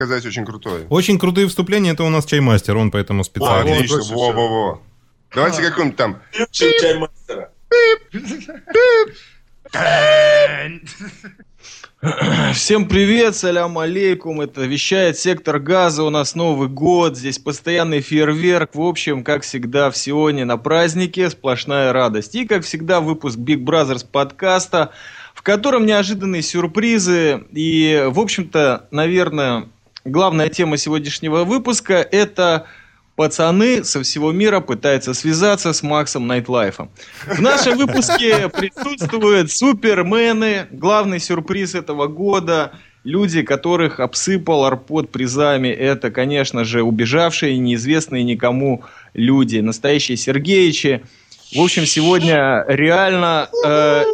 сказать, очень крутой. Очень крутые вступления, это у нас чаймастер, он поэтому специально. Отлично, во-во-во. Давайте какой-нибудь там... Чаймастера. Всем привет, салям алейкум, это вещает сектор газа, у нас Новый год, здесь постоянный фейерверк, в общем, как всегда в Сионе на празднике, сплошная радость. И, как всегда, выпуск Big Brothers подкаста, в котором неожиданные сюрпризы и, в общем-то, наверное, главная тема сегодняшнего выпуска – это пацаны со всего мира пытаются связаться с Максом Найтлайфом. В нашем выпуске присутствуют супермены, главный сюрприз этого года, люди, которых обсыпал Арпод призами. Это, конечно же, убежавшие, неизвестные никому люди, настоящие Сергеичи. В общем, сегодня реально э,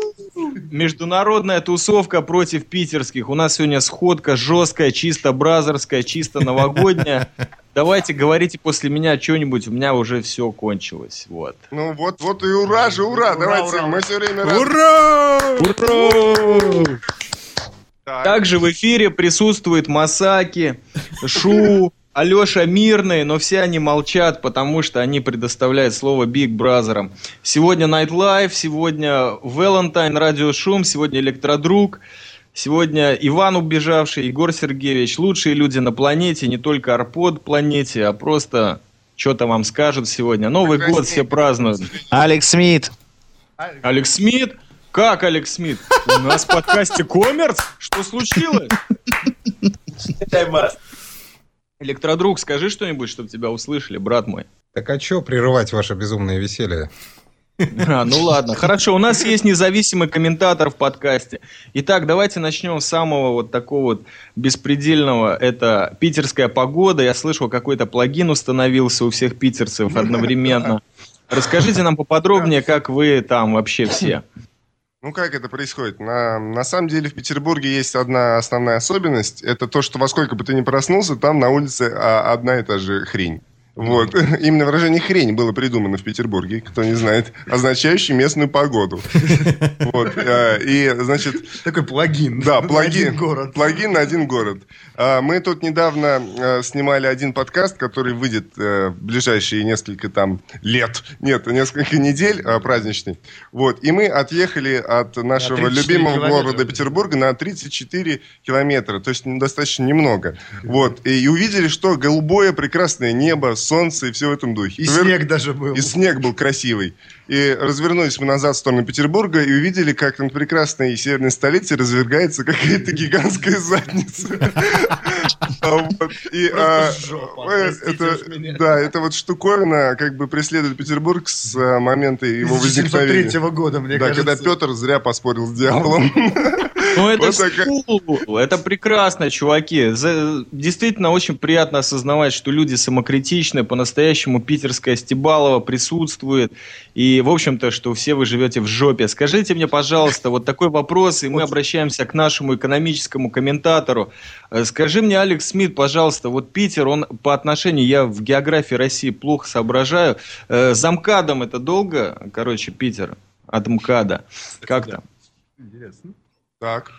международная тусовка против питерских. У нас сегодня сходка жесткая, чисто бразерская, чисто новогодняя. Давайте говорите после меня что-нибудь, у меня уже все кончилось. Вот. Ну вот, вот и ура же, ура! ура Давайте, ура. мы все время... Ура! Ура! Так. Также в эфире присутствует Масаки, Шу, Алеша Мирный, но все они молчат, потому что они предоставляют слово Big Brother. Сегодня Night Live, сегодня Valentine, Радио Шум, сегодня Электродруг, сегодня Иван убежавший, Егор Сергеевич, лучшие люди на планете, не только Арпод планете, а просто что-то вам скажут сегодня. Новый Прекраснее. год все празднуют. Алекс Смит. Алекс Смит? Как Алекс Смит? У нас в подкасте Коммерс? Что случилось? Электродруг, скажи что-нибудь, чтобы тебя услышали, брат мой. Так а что прерывать ваше безумное веселье? А, ну ладно, хорошо, у нас есть независимый комментатор в подкасте. Итак, давайте начнем с самого вот такого вот беспредельного. Это питерская погода. Я слышал, какой-то плагин установился у всех питерцев одновременно. Расскажите нам поподробнее, как вы там вообще все. Ну, как это происходит? На, на самом деле в Петербурге есть одна основная особенность. Это то, что во сколько бы ты ни проснулся, там на улице а, одна и та же хрень. Вот. Именно выражение «хрень» было придумано в Петербурге, кто не знает, означающий местную погоду. Вот. Э, и, значит... Такой плагин. Да, плагин. Город. Плагин на один город. А, мы тут недавно э, снимали один подкаст, который выйдет э, в ближайшие несколько там лет. Нет, несколько недель праздничный. Вот. И мы отъехали от нашего любимого километра. города Петербурга на 34 километра. То есть достаточно немного. Вот. И увидели, что голубое прекрасное небо, солнце и все в этом духе. И Свер... снег даже был. И снег был красивый. И развернулись мы назад в сторону Петербурга и увидели, как на прекрасной северной столице развергается какая-то гигантская задница. А а, э, да, это вот штуковина как бы преследует Петербург с а, момента его возникновения. года, мне кажется. Да, когда Петр зря поспорил с дьяволом. Ну, это вот это прекрасно, чуваки. Действительно, очень приятно осознавать, что люди самокритичны, по-настоящему питерская Стебалова присутствует, и, в общем-то, что все вы живете в жопе. Скажите мне, пожалуйста, вот такой вопрос, и мы обращаемся к нашему экономическому комментатору. Э, скажи мне, Алекс Смит, пожалуйста, вот Питер, он по отношению, я в географии России плохо соображаю, э, за МКАДом это долго, короче, Питер, от МКАДа, как там? Интересно. Так.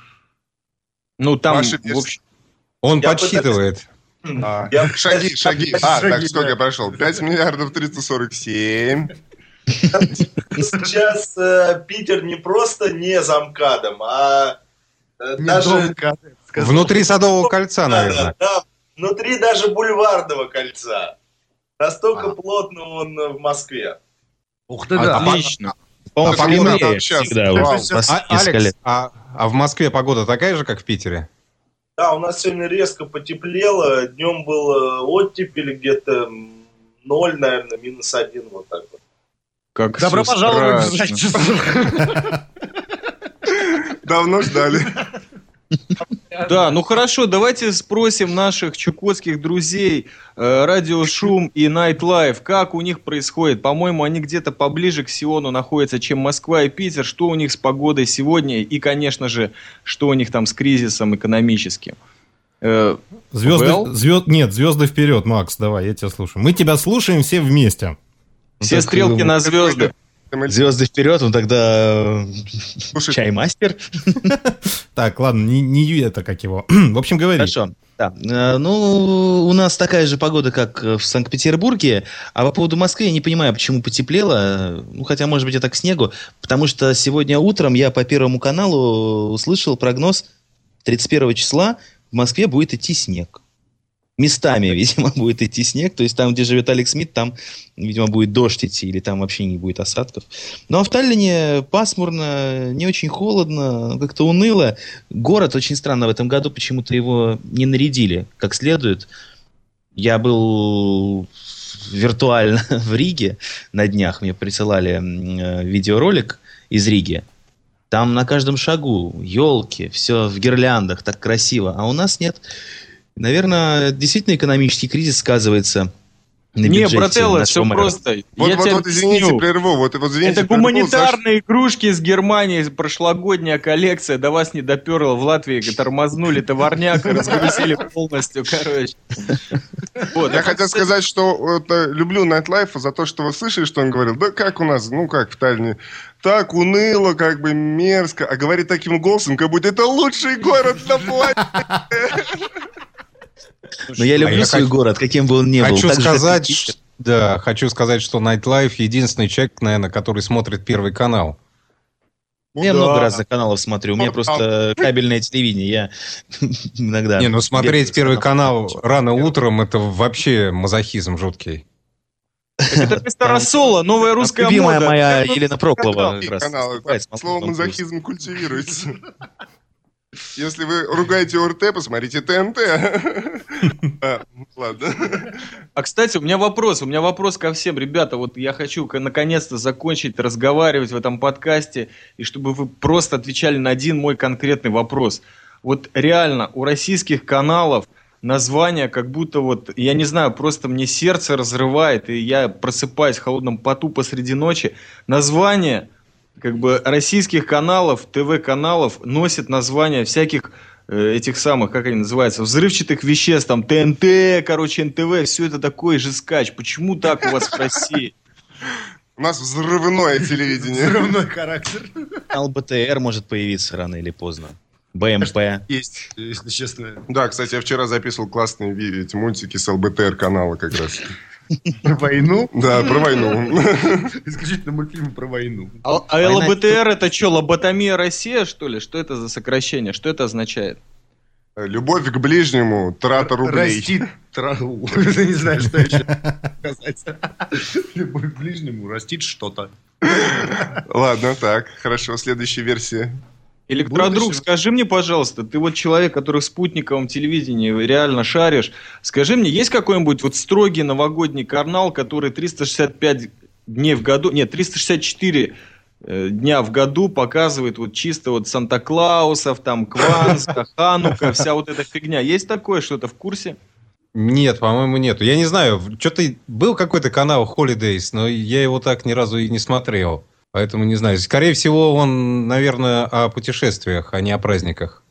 Ну, там, Ваши в общем... Он я подсчитывает. А, я... Шаги, шаги. А, шаги, так, сколько да. я прошел? 5 миллиардов 347. Сейчас э, Питер не просто не замкадом, а э, не даже... Внутри Садового кольца, наверное. Да, внутри даже бульварного кольца. Настолько а. плотно он в Москве. Ух ты, да. Отлично. По-моему, а, всегда. А, Алекс, а, а в Москве погода такая же, как в Питере? Да, у нас сегодня резко потеплело. Днем был оттепель где-то 0, наверное, минус 1, вот так вот. Как Добро пожаловать в Давно ждали. Да, ну хорошо, давайте спросим наших чукотских друзей э, Радио Шум и Night Life, как у них происходит. По-моему, они где-то поближе к Сиону находятся, чем Москва и Питер. Что у них с погодой сегодня и, конечно же, что у них там с кризисом экономическим. Э, звезды, well? звезд, нет, звезды вперед, Макс, давай, я тебя слушаю. Мы тебя слушаем все вместе. Все ну, стрелки ну, на звезды. Звезды вперед, он тогда чаймастер. Так, ладно, не, не это как его. В общем, говори. Хорошо. Да. Э, ну, у нас такая же погода, как в Санкт-Петербурге. А по поводу Москвы я не понимаю, почему потеплело. Ну, хотя, может быть, это к снегу. Потому что сегодня утром я по Первому каналу услышал прогноз 31 числа в Москве будет идти снег местами, видимо, будет идти снег. То есть там, где живет Алекс Смит, там, видимо, будет дождь идти, или там вообще не будет осадков. Ну а в Таллине пасмурно, не очень холодно, как-то уныло. Город очень странно в этом году, почему-то его не нарядили как следует. Я был виртуально в Риге на днях, мне присылали э, видеоролик из Риги. Там на каждом шагу елки, все в гирляндах, так красиво. А у нас нет. Наверное, действительно экономический кризис сказывается на Не, брателло, все мэра. просто. Вот, Я вот, вот, извините, прерву. Вот, вот, извините, Это гуманитарные прерву, игрушки из Германии, прошлогодняя коллекция. До вас не доперла в Латвии, тормознули товарняк разгрузили полностью, короче. Вот, Я хотел сказать, что вот, э, люблю Nightlife за то, что вы слышали, что он говорил. Да как у нас, ну как в Таллине, так уныло, как бы мерзко, а говорит таким голосом, как будто это лучший город на планете. Но я люблю а свой хочу, город, каким бы он ни был. Хочу сказать, что, да, хочу сказать, что Nightlife единственный человек, наверное, который смотрит Первый канал. Ну, я да. много разных каналов смотрю. У меня просто кабельное телевидение. Я иногда... Не, ну смотреть Первый канал рано утром, это вообще мазохизм жуткий. Это вместо рассола, новая русская Любимая мода. моя Елена Проклова. Слово мазохизм культивируется. Если вы ругаете ОРТ, посмотрите ТНТ. А, ладно. А, кстати, у меня вопрос. У меня вопрос ко всем. Ребята, вот я хочу наконец-то закончить разговаривать в этом подкасте, и чтобы вы просто отвечали на один мой конкретный вопрос. Вот реально, у российских каналов название как будто вот, я не знаю, просто мне сердце разрывает, и я просыпаюсь в холодном поту посреди ночи. Название как бы российских каналов, ТВ-каналов носит названия всяких э, этих самых, как они называются, взрывчатых веществ, там ТНТ, короче, НТВ, все это такой же скач. Почему так у вас в России? У нас взрывное телевидение. Взрывной характер. ЛБТР может появиться рано или поздно. БМП. Есть, если честно. Да, кстати, я вчера записывал классные эти мультики с ЛБТР канала как раз. Про войну? Да, про войну. Исключительно мультфильмы про войну. А, а ЛБТР это что, лоботомия Россия, что ли? Что это за сокращение? Что это означает? Любовь к ближнему, трата рублей. Растит траву. Не знаю, что еще сказать. Любовь к ближнему растит что-то. Ладно, так, хорошо, следующая версия. Электродруг, Будешь... скажи мне, пожалуйста, ты вот человек, который в спутниковом телевидении реально шаришь, скажи мне, есть какой-нибудь вот строгий новогодний канал, который 365 дней в году, нет, 364 э, дня в году показывает вот чисто вот Санта-Клаусов, там Кванска, Ханука, вся вот эта фигня. Есть такое что-то в курсе? Нет, по-моему, нету. Я не знаю, что-то был какой-то канал Holidays, но я его так ни разу и не смотрел. Поэтому не знаю. Скорее всего, он, наверное, о путешествиях, а не о праздниках.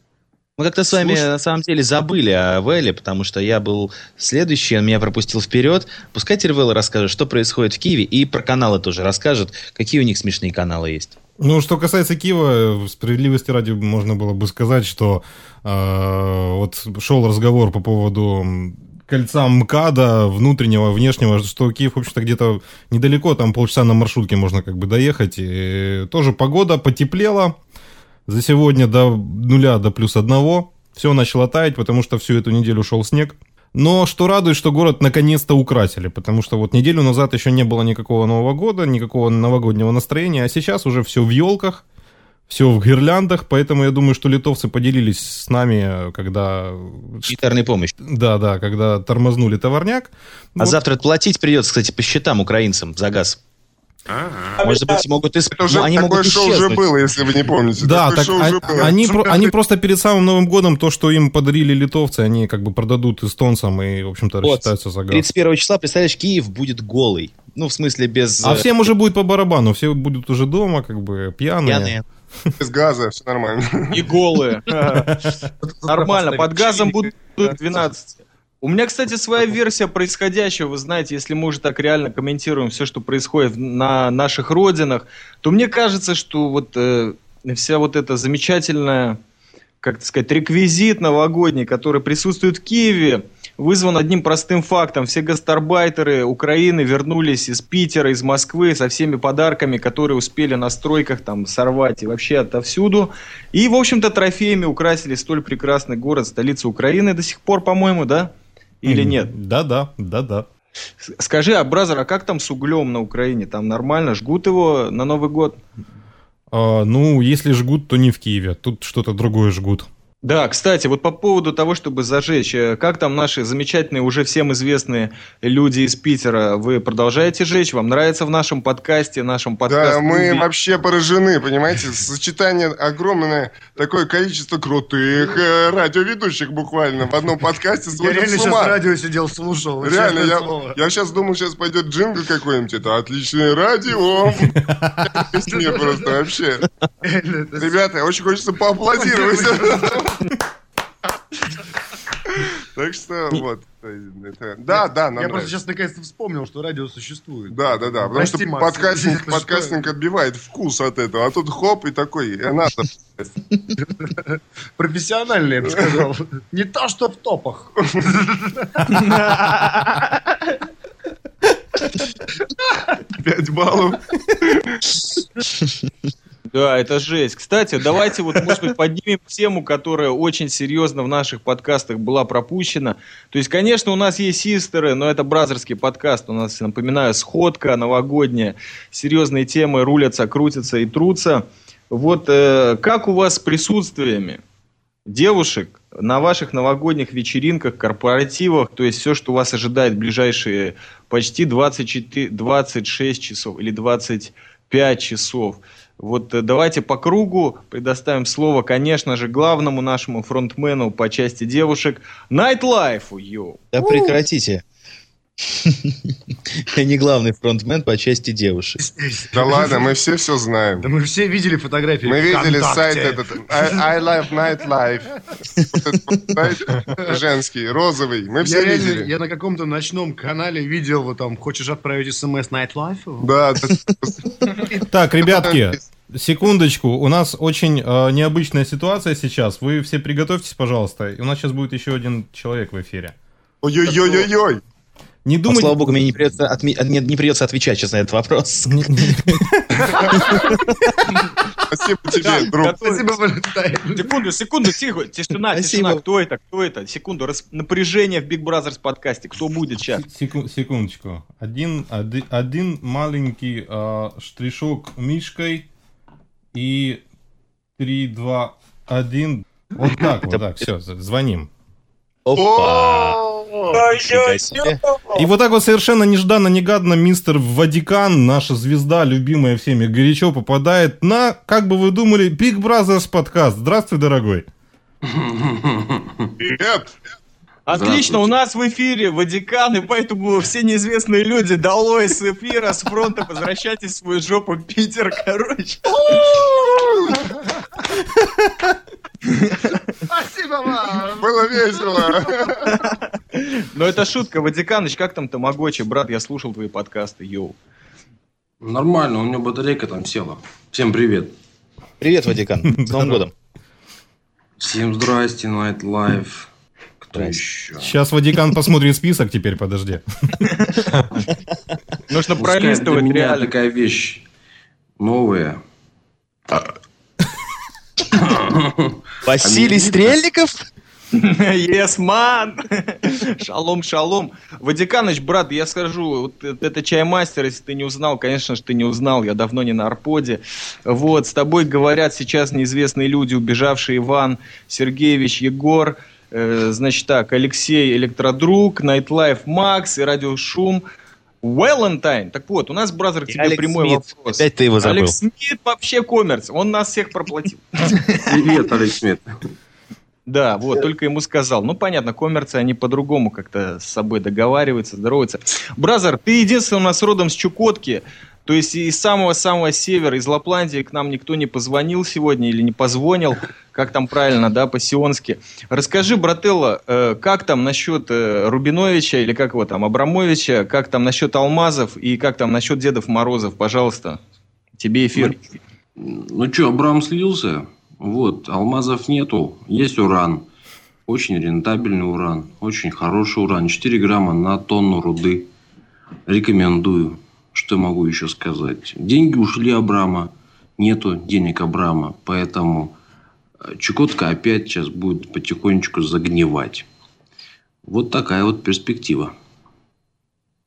Мы как-то с вами Слушай... на самом деле забыли о Вэле, потому что я был следующий, он меня пропустил вперед. Пускай Тервелла расскажет, что происходит в Киеве, и про каналы тоже расскажет, какие у них смешные каналы есть. Ну, что касается Киева, в справедливости ради можно было бы сказать, что э, вот шел разговор по поводу кольца МКАДа, внутреннего, внешнего, что Киев, в общем-то, где-то недалеко, там полчаса на маршрутке можно как бы доехать. И тоже погода потеплела за сегодня до нуля, до плюс одного. Все начало таять, потому что всю эту неделю шел снег. Но что радует, что город наконец-то украсили, потому что вот неделю назад еще не было никакого Нового года, никакого новогоднего настроения, а сейчас уже все в елках, все в гирляндах, поэтому я думаю, что литовцы поделились с нами, когда... Гитарной помощь. Да, да, когда тормознули товарняк. А вот. завтра платить придется, кстати, по счетам украинцам за газ. А-а-а. Может быть, могут исп... Это уже, они такое могут шоу уже было, если вы не помните. Да, такое так а, было. Они, про, они просто перед самым Новым годом то, что им подарили литовцы, они как бы продадут эстонцам и, в общем-то, вот. рассчитаются за газ. 31 числа, представляешь, Киев будет голый. Ну, в смысле, без... А э, всем уже будет по барабану, все будут уже дома, как бы, пьяные. Пьяные. Без газа, все нормально. И голые. Нормально, под газом будут 12. У меня, кстати, своя версия происходящего. Вы знаете, если мы уже так реально комментируем все, что происходит на наших родинах, то мне кажется, что вот э, вся вот эта замечательная, как сказать, реквизит новогодний, который присутствует в Киеве, вызван одним простым фактом. Все гастарбайтеры Украины вернулись из Питера, из Москвы со всеми подарками, которые успели на стройках там сорвать и вообще отовсюду. И, в общем-то, трофеями украсили столь прекрасный город, столицу Украины до сих пор, по-моему, да? Или нет? Да-да, да-да. Скажи, а, Бразер, а как там с углем на Украине? Там нормально? Жгут его на Новый год? А, ну, если жгут, то не в Киеве. Тут что-то другое жгут. Да, кстати, вот по поводу того, чтобы зажечь, э, как там наши замечательные, уже всем известные люди из Питера, вы продолжаете жечь? Вам нравится в нашем подкасте, нашем подкасте? Да, мы вообще поражены, понимаете, сочетание огромное, такое количество крутых э, радиоведущих буквально в одном подкасте Я реально сейчас радио сидел, слушал. Реально, я, слово. я сейчас думал, сейчас пойдет джингл какой-нибудь, это отличное радио. Песня просто вообще. Ребята, очень хочется поаплодировать. Так что вот. это- Да, да, нам Я просто сейчас наконец-то вспомнил, что радио существует. Да, да, да. Потому что Макс, подкастинг, это подкастинг отбивает вкус от этого. А тут хоп и такой, надо. что? Профессионально, я бы сказал. Не то, что в топах. Пять баллов. Да, это жесть. Кстати, давайте вот, может быть, поднимем тему, которая очень серьезно в наших подкастах была пропущена. То есть, конечно, у нас есть систеры, но это бразерский подкаст. У нас, напоминаю, сходка новогодняя. Серьезные темы рулятся, крутятся и трутся. Вот э, как у вас с присутствиями девушек на ваших новогодних вечеринках, корпоративах, то есть все, что вас ожидает в ближайшие почти 24, 26 часов или 25 часов. Вот э, давайте по кругу предоставим слово, конечно же, главному нашему фронтмену по части девушек, Найтлайфу, йоу. Да прекратите. Я не главный фронтмен по части девушек. Да ладно, мы все все знаем. Да мы все видели фотографии Мы видели сайт этот I, I Love Nightlife. Женский, розовый. Мы Я, все видели. я на каком-то ночном канале видел, вот там, хочешь отправить смс Nightlife? Да, да. Так, ребятки, секундочку. У нас очень э, необычная ситуация сейчас. Вы все приготовьтесь, пожалуйста. У нас сейчас будет еще один человек в эфире. Ой-ой-ой-ой-ой. Не А, думайте... слава богу, мне не придется, отме- от- мне не придется отвечать сейчас на этот вопрос. Спасибо тебе, друг. Спасибо. Секунду, секунду, тихо, тишина, тишина. Кто это, кто это? Секунду, рас- напряжение в Big Brothers подкасте. Кто будет сейчас? Секу- секундочку. Один, оди- один маленький э, штришок мишкой и 3, 2, 1. Вот так, вот так. Все, звоним. Опа! И вот так вот совершенно нежданно-негаданно мистер Ватикан, наша звезда, любимая всеми, горячо попадает на, как бы вы думали, Big Brothers подкаст. Здравствуй, дорогой. Привет. Отлично, у нас в эфире Ватикан, и поэтому все неизвестные люди долой с эфира, с фронта, возвращайтесь в свою жопу, Питер, короче. Спасибо вам! Было весело. Но это шутка, Ватиканыч, как там Тамагочи, брат, я слушал твои подкасты, йоу. Нормально, у него батарейка там села. Всем привет. Привет, Ватикан. С Новым годом. Всем здрасте, Night Life. Кто еще? Сейчас Ватикан посмотрит список теперь, подожди. Нужно пролистывать меня реально. такая вещь новая. Василий Стрельников? Yes, man! Шалом, шалом. Ватиканыч, брат, я скажу, вот это чаймастер, если ты не узнал, конечно же, ты не узнал, я давно не на Арподе. Вот, с тобой говорят сейчас неизвестные люди, убежавший Иван Сергеевич Егор, э, значит так, Алексей Электродруг, Nightlife Макс и Радиошум. Валентайн. Так вот, у нас, brother, к тебе Алекс прямой Смит. вопрос. Опять ты его забыл. Алекс Смит вообще коммерц, он нас всех проплатил. Привет, Алекс Смит. Да, вот, только ему сказал. Ну, понятно, коммерцы, они по-другому как-то с собой договариваются, здороваются. Brother, ты единственный у нас родом с Чукотки. То есть из самого-самого севера, из Лапландии к нам никто не позвонил сегодня или не позвонил, как там правильно, да, по-сионски. Расскажи, брателло, э, как там насчет э, Рубиновича или как его там, Абрамовича, как там насчет Алмазов и как там насчет Дедов Морозов, пожалуйста, тебе эфир. Ну что, Абрам слился? Вот, алмазов нету, есть уран. Очень рентабельный уран, очень хороший уран. 4 грамма на тонну руды. Рекомендую. Что могу еще сказать? Деньги ушли Абрама. Нету денег Абрама. Поэтому э, Чукотка опять сейчас будет потихонечку загнивать. Вот такая вот перспектива.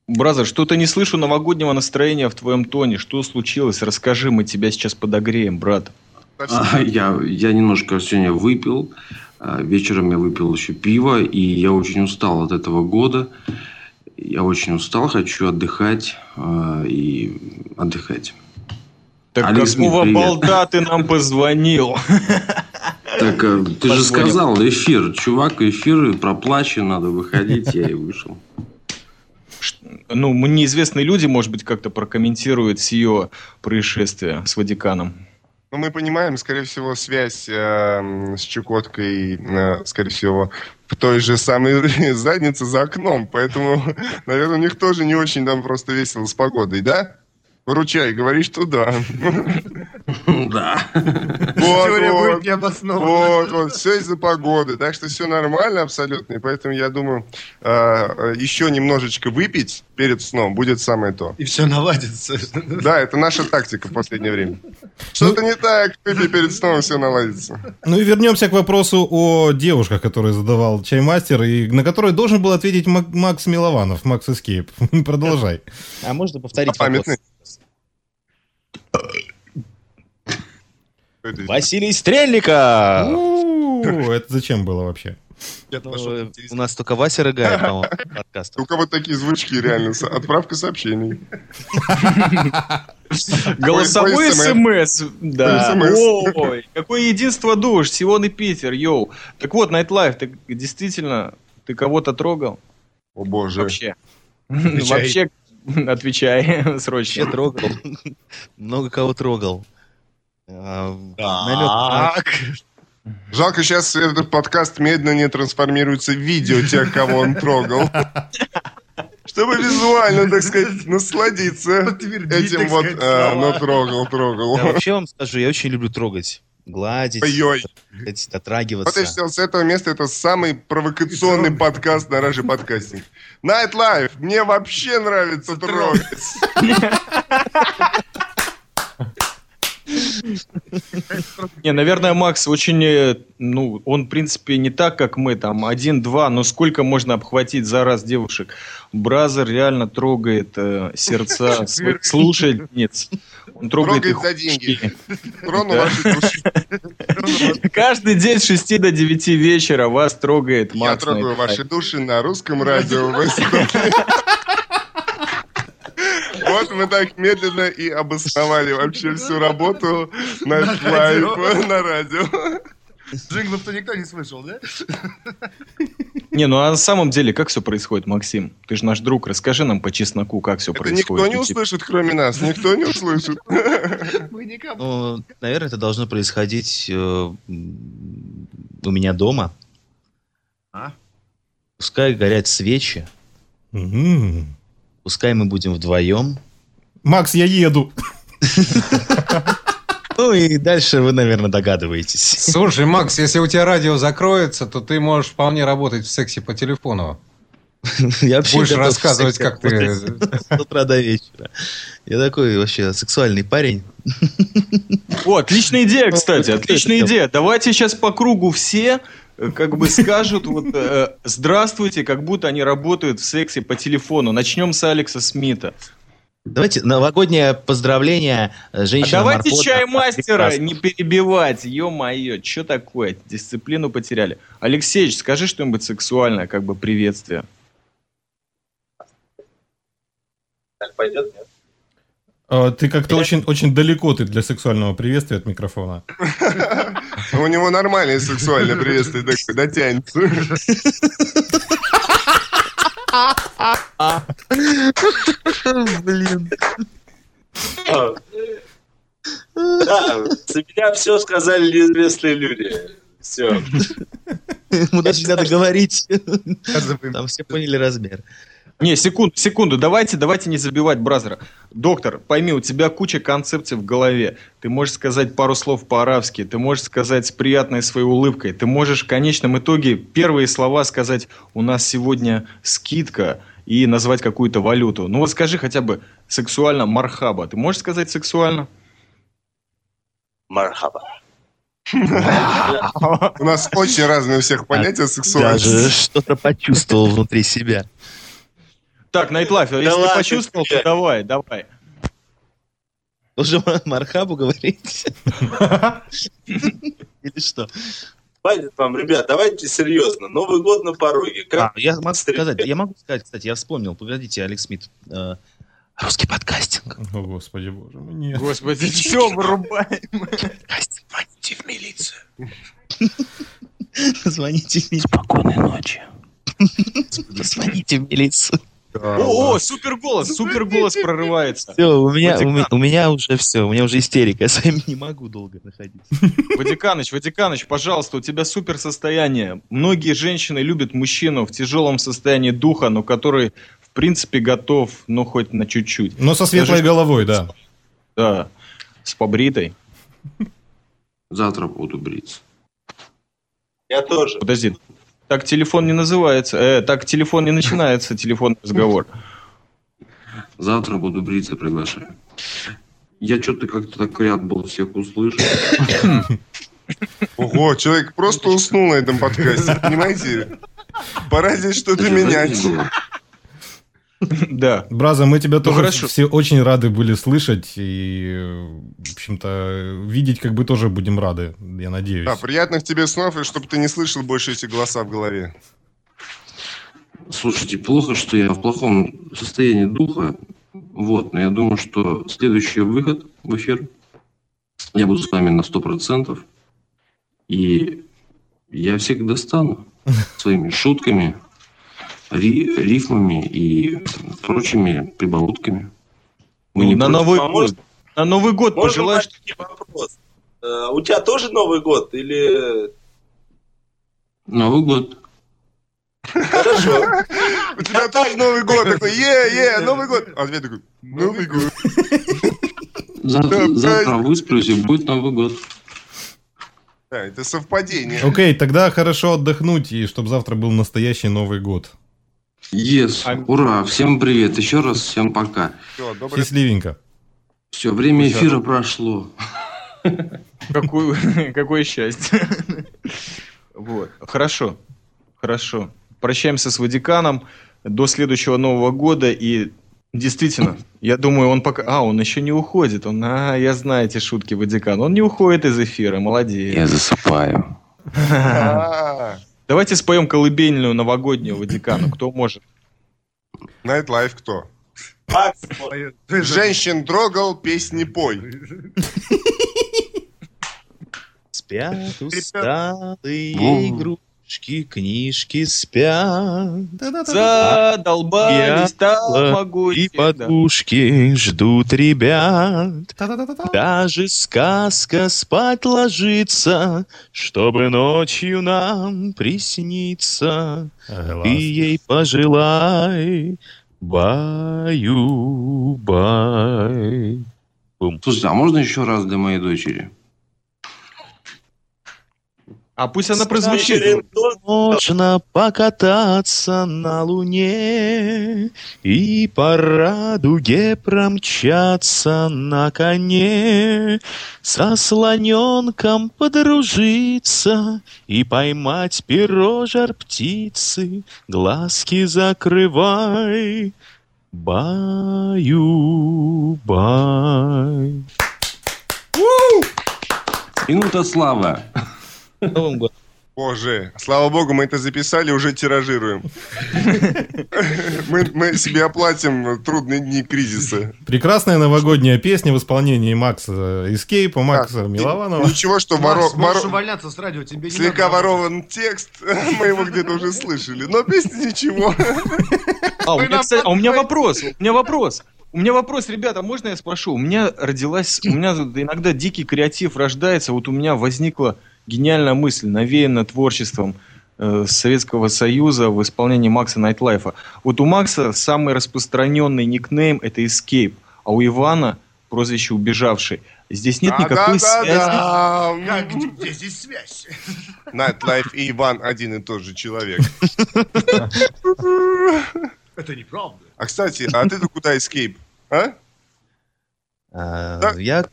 Бразер, что-то не слышу новогоднего настроения в твоем тоне. Что случилось? Расскажи, мы тебя сейчас подогреем, брат. А, я, я немножко сегодня выпил. А, вечером я выпил еще пиво. И я очень устал от этого года. Я очень устал, хочу отдыхать э, и отдыхать. Так Алекс какого Смит, балда ты нам позвонил? Так э, ты же сказал, эфир. Чувак, эфир проплачен, надо выходить, я и вышел. Ну, неизвестные люди, может быть, как-то прокомментируют сие происшествие с Ватиканом. Ну, мы понимаем, скорее всего, связь э, с Чукоткой, э, скорее всего, в той же самой заднице за окном. Поэтому, наверное, у них тоже не очень там просто весело с погодой, да? Выручай, говоришь, что да. Теория вот, будет необоснованной. Вот, вот, все из-за погоды. Так что все нормально абсолютно. И поэтому я думаю, э, еще немножечко выпить перед сном будет самое то. И все наладится. Да, это наша тактика в последнее время. Что-то не так, выпей перед сном, все наладится. Ну и вернемся к вопросу о девушках, который задавал чаймастер, и на который должен был ответить Макс Милованов, Макс Эскейп. Продолжай. А можно повторить вопрос? Василий Стрельников! Это зачем было вообще? Ну, у нас только Вася рыгает, по-моему, подкаст. У кого такие звучки реально? Отправка сообщений. Голосовой смс. Да. Ой, какое единство душ. Сион и Питер, йоу. Так вот, Nightlife, ты действительно, ты кого-то трогал? О боже. Вообще. Вообще, отвечай срочно. Я трогал. Много кого трогал. Так. Жалко, сейчас этот подкаст медленно не трансформируется в видео тех, кого он трогал. Чтобы визуально, так сказать, насладиться этим вот, а, ну, трогал, трогал. Я вообще вам скажу, я очень люблю трогать гладить, Ой-ой. дотрагиваться. Вот я с этого места это самый провокационный подкаст на Раже подкастинг. Night Life, мне вообще нравится трогать. Не, наверное, Макс очень, э, ну, он, в принципе, не так, как мы, там, один-два, но сколько можно обхватить за раз девушек? Бразер реально трогает э, сердца слушательниц. Он трогает, трогает за деньги. Трону ваши души. Каждый день с 6 до 9 вечера вас трогает Макс. Я трогаю ваши души на русском радио. Вот мы так медленно и обосновали вообще всю работу на лайф на радио. Джинглов-то никто не слышал, да? Не, ну а на самом деле, как все происходит, Максим? Ты же наш друг, расскажи нам по честноку, как все это происходит. никто не услышит, кроме нас, никто не услышит. Ну, наверное, это должно происходить э, у меня дома. А? Пускай горят свечи. Пускай мы будем вдвоем. Макс, я еду. Ну и дальше вы, наверное, догадываетесь. Слушай, Макс, если у тебя радио закроется, то ты можешь вполне работать в сексе по телефону. Я вообще Будешь рассказывать, как ты... С утра до вечера. Я такой вообще сексуальный парень. О, отличная идея, кстати, отличная идея. Давайте сейчас по кругу все э, как бы скажут вот э, здравствуйте, как будто они работают в сексе по телефону. Начнем с Алекса Смита. Давайте новогоднее поздравление э, женщинам. А давайте чай мастера не перебивать. Ё-моё, что такое? Дисциплину потеряли. Алексеевич, скажи что-нибудь сексуальное, как бы приветствие. Так пойдет, нет? А, ты как-то очень, очень далеко ты для сексуального приветствия от микрофона. У него нормальное сексуальное приветствие, дотянется. Блин. А, да, за меня все сказали неизвестные люди. Все. Ему даже не надо говорить. Там все поняли размер. Не, секунду, секунду, давайте, давайте не забивать Бразера. Доктор, пойми, у тебя куча концепций в голове. Ты можешь сказать пару слов по-арабски, ты можешь сказать с приятной своей улыбкой, ты можешь в конечном итоге первые слова сказать «у нас сегодня скидка» и назвать какую-то валюту. Ну вот скажи хотя бы сексуально «мархаба». Ты можешь сказать сексуально? Мархаба. У нас очень разные у всех понятия сексуальности. Даже что-то почувствовал внутри себя. Так, Nightlife, если ты почувствовал, то давай, давай. Уже Мархабу говорить? Или что? Хватит вам, ребят, давайте серьезно. Новый год на пороге. А, Как я могу сказать, я могу сказать, кстати, я вспомнил, погодите, Алекс Смит. э, Русский подкастинг. О, господи боже мой, нет. Господи, все, вырубаем. Подкастинг, звоните в милицию. Звоните в милицию. Спокойной ночи. Звоните в милицию. О, о, супер голос, супер голос прорывается. Все, у меня, у, Ватикан. у меня уже все, у меня уже истерика, я с вами не могу долго находиться. Ватиканыч, Ватиканыч, пожалуйста, у тебя супер состояние. Многие женщины любят мужчину в тяжелом состоянии духа, но который, в принципе, готов, ну, хоть на чуть-чуть. Но со светлой Скажи, головой, да. Да, с побритой. Завтра буду бриться. Я тоже. Подожди, так телефон не называется, э, так телефон не начинается, телефонный разговор. Завтра буду бриться, приглашаю. Я что-то как-то так ряд был всех услышать. Ого, человек просто уснул на этом подкасте, понимаете? Пора здесь что-то менять. Да. Браза, мы тебя тоже хорошо. все очень рады были слышать и, в общем-то, видеть как бы тоже будем рады, я надеюсь. Да, приятных тебе снов, и чтобы ты не слышал больше эти голоса в голове. Слушайте, плохо, что я в плохом состоянии духа. Вот, но я думаю, что следующий выход в эфир я буду с вами на 100%. И я всех достану своими шутками, рифмами и прочими прибаутками. Вы не на? Новый А год. На Новый год Можно пожелаешь. вопрос? Э, У тебя тоже Новый год или... Новый год. Хорошо. У тебя тоже Новый год, такой, е-е, Новый год. А ответ такой, Новый год. Завтра, высплюсь, и будет Новый год. Да, это совпадение. Окей, тогда хорошо отдохнуть, и чтобы завтра был настоящий Новый год. Yes, А- ура, всем привет, еще раз всем пока. Все, добрый Счастливенько. Все, время эфира прошло. Какое, какое счастье. Вот. Хорошо. Хорошо. Прощаемся с Ватиканом до следующего Нового года. И действительно, я думаю, он пока... А, он еще не уходит. Он, а, я знаю эти шутки Ватикана. Он не уходит из эфира. Молодец. засыпаю. Давайте споем колыбельную новогоднюю Ватикану. Кто может? Nightlife кто? Макс, Женщин трогал, песни пой. Спят усталые игрушки, книжки спят. Задолбались там И могучие. Да. подушки ждут ребят. Даже сказка спать ложится, чтобы ночью нам присниться. Ты ей пожелай, баю-бай. Бум. Слушайте, а можно еще раз для моей дочери? А пусть она прозвучит. Можно покататься на луне и по радуге промчаться на коне, со слоненком подружиться и поймать перо жар птицы, глазки закрывай, баю-бай. Минута славы. Новым годом. Боже, слава богу, мы это записали, уже тиражируем. Мы, мы себе оплатим трудные дни кризиса. Прекрасная новогодняя песня в исполнении Макса Эскейпа, Макса Так, Милованова. Ничего, что воро- можешь воро- увольняться с радио, тебе слегка ворован текст, мы его где-то уже слышали, но песня ничего. А, у меня, кстати, а у меня вопрос. У меня вопрос. У меня вопрос, ребята, можно я спрошу? У меня родилась, у меня иногда дикий креатив рождается. Вот у меня возникла гениальная мысль, навеянная творчеством э, Советского Союза в исполнении Макса Найтлайфа. Вот у Макса самый распространенный никнейм это Escape, а у Ивана прозвище «Убежавший». Здесь нет Да, никакой да, да, связи. да. Как, где, здесь связь? Nightlife и Иван один и тот же человек. Это неправда. А кстати, а ты-то куда escape? А? А, Да, я,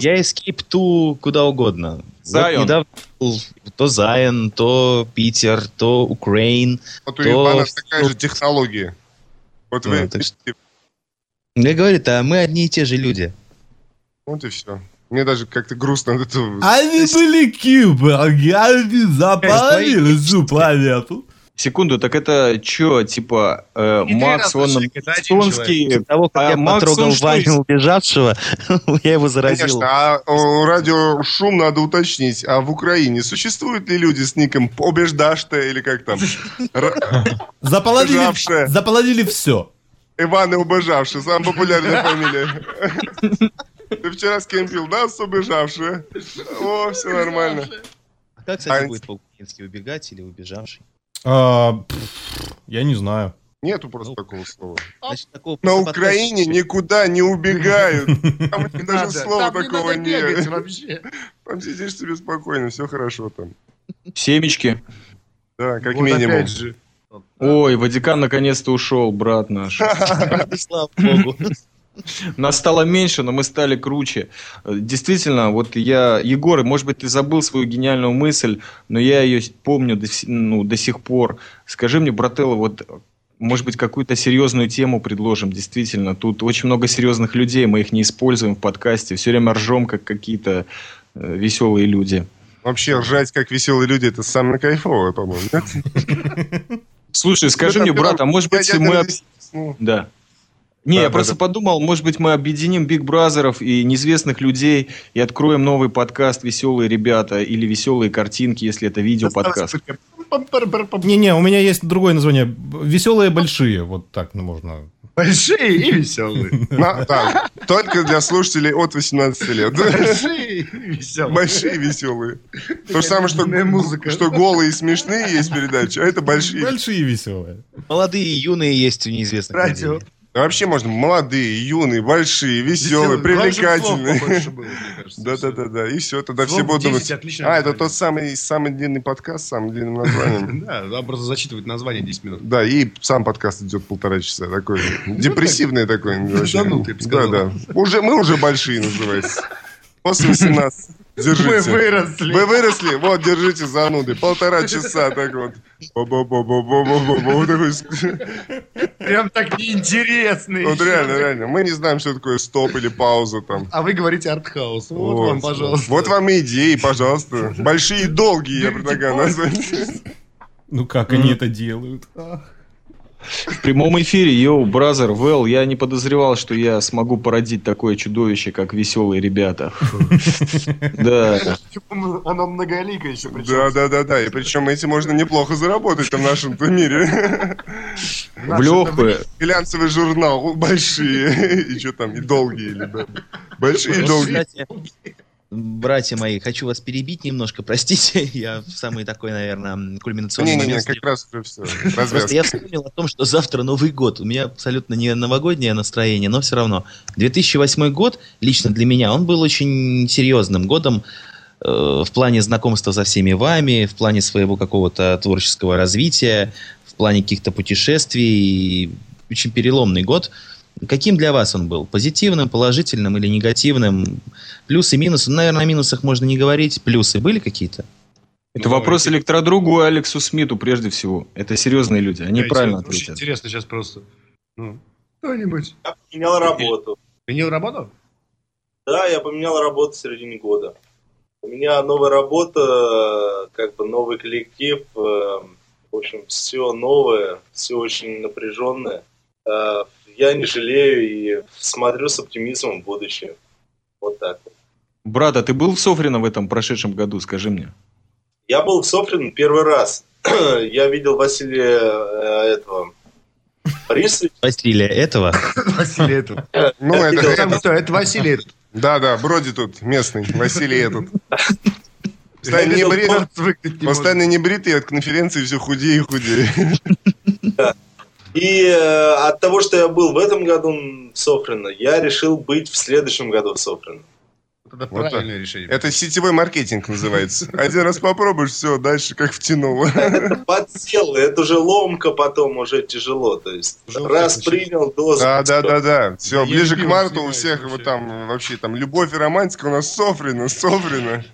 я escape ту куда угодно. Вот Зайон. недавно был то Зайон, то Питер, то Украин. Вот у то- Ивана такая же технология. Вот вы... Ну, так Я говорю, а мы одни и те же люди. Вот и все. Мне даже как-то грустно от этого. Они были киборги, запалили всю планету. Секунду, так это что, типа, э, Не Макс, он После того, как а я Макс, потрогал он что Ваню убежавшего, я его заразил. Конечно, а о, радио шум надо уточнить. А в Украине существуют ли люди с ником Обеждашта или как там? Заполонили, все. Иван и Убежавший, самая популярная фамилия. Ты вчера с кем пил, да, с Убежавшая? О, все нормально. А как, кстати, будет по-украински убегать или убежавший? А, пф, я не знаю. Нету просто такого слова. Значит, такого На Украине подходит. никуда не убегают. Там даже слова такого нет. вообще. Там сидишь себе спокойно, все хорошо там. семечки. Да, как минимум. Ой, Ватикан наконец-то ушел, брат наш. Слава богу. Нас стало меньше, но мы стали круче. Действительно, вот я, Егор, может быть, ты забыл свою гениальную мысль, но я ее помню до, ну, до сих пор. Скажи мне, брателло, вот может быть, какую-то серьезную тему предложим. Действительно, тут очень много серьезных людей, мы их не используем в подкасте. Все время ржем, как какие-то э, веселые люди. Вообще, ржать как веселые люди, это самое кайфовое, по-моему. нет? Слушай, скажи Ну, мне, брат, а может быть, мы... ну, Да. Не, Да, я да, просто да. подумал, может быть, мы объединим Биг Бразеров и неизвестных людей и откроем новый подкаст «Веселые ребята» или «Веселые картинки», если это видео-подкаст. Не-не, у меня есть другое название. Веселые большие. Вот так ну, можно. Большие и веселые. да, только для слушателей от 18 лет. Большие и веселые. Большие веселые. То же самое, что, музыка. что голые и смешные есть передачи, а это большие. Большие веселые. Молодые и юные есть у неизвестных Радио. людей. Вообще можно молодые, юные, большие, веселые, привлекательные. Да-да-да-да. И все, тогда все будут 10 думать. А, это тот самый, самый длинный подкаст с самым длинным названием. Да, просто зачитывать название 10 минут. Да, и сам подкаст идет полтора часа. Такой депрессивный такой. вообще. Занудный, я бы Да, сказал. да. Уже, мы уже большие называется. После 18. Мы Держите. выросли. Вы выросли? Вот, держите зануды. Полтора часа так вот. Вот Прям так неинтересно. Вот реально, реально. Мы не знаем, что такое стоп или пауза там. А вы говорите артхаус. Вот, вам, пожалуйста. Вот вам и идеи, пожалуйста. Большие и долгие, я предлагаю назвать. Ну как они это делают? В прямом эфире, йоу, бразер, Вэл, я не подозревал, что я смогу породить такое чудовище, как «Веселые ребята». Да. Оно многоликое еще Да, да, да, да. И причем этим можно неплохо заработать в нашем мире. В легкую. Глянцевый журнал, большие. И что там, и долгие, да. Большие и долгие. Братья мои, хочу вас перебить немножко, простите, я в самый такой, наверное, кульминационный Не-не-не, момент. как раз уже все. Просто я вспомнил о том, что завтра Новый год. У меня абсолютно не новогоднее настроение, но все равно. 2008 год, лично для меня, он был очень серьезным годом э, в плане знакомства со всеми вами, в плане своего какого-то творческого развития, в плане каких-то путешествий. Очень переломный год. Каким для вас он был? Позитивным, положительным или негативным? Плюсы, минусы? Ну, наверное, о минусах можно не говорить. Плюсы были какие-то? Это вопрос электродругу Алексу Смиту прежде всего. Это серьезные люди, они Да, правильно Очень ответят. интересно сейчас просто. Ну, кто-нибудь. Я поменял работу. Сменил работу? Да, я поменял работу в середине года. У меня новая работа, как бы новый коллектив. э, В общем, все новое, все очень напряженное. Э, Я не жалею и смотрю с оптимизмом в будущее. Вот так вот. Брат, а ты был в Софрино в этом прошедшем году, скажи мне? Я был в Софрин первый раз. Я видел Василия э, этого Борис Василия этого. Василий этот. Ну, это, это- кто? Это Василий этот. Да, да, Броди тут местный, Василий этот. Постоянно небритый, постоянно небритый, от конференции все худее и худее. И э, от того, что я был в этом году в Софрино, я решил быть в следующем году в Софрино. Это Вот правильное решение. Это сетевой маркетинг называется. Один раз попробуешь, все, дальше как втянуло. Подсел, это уже ломка потом уже тяжело. То есть раз принял дозу. Да, да, да, да. Все, ближе к марту у всех вот там вообще там любовь и романтика у нас Софрина, Софрина.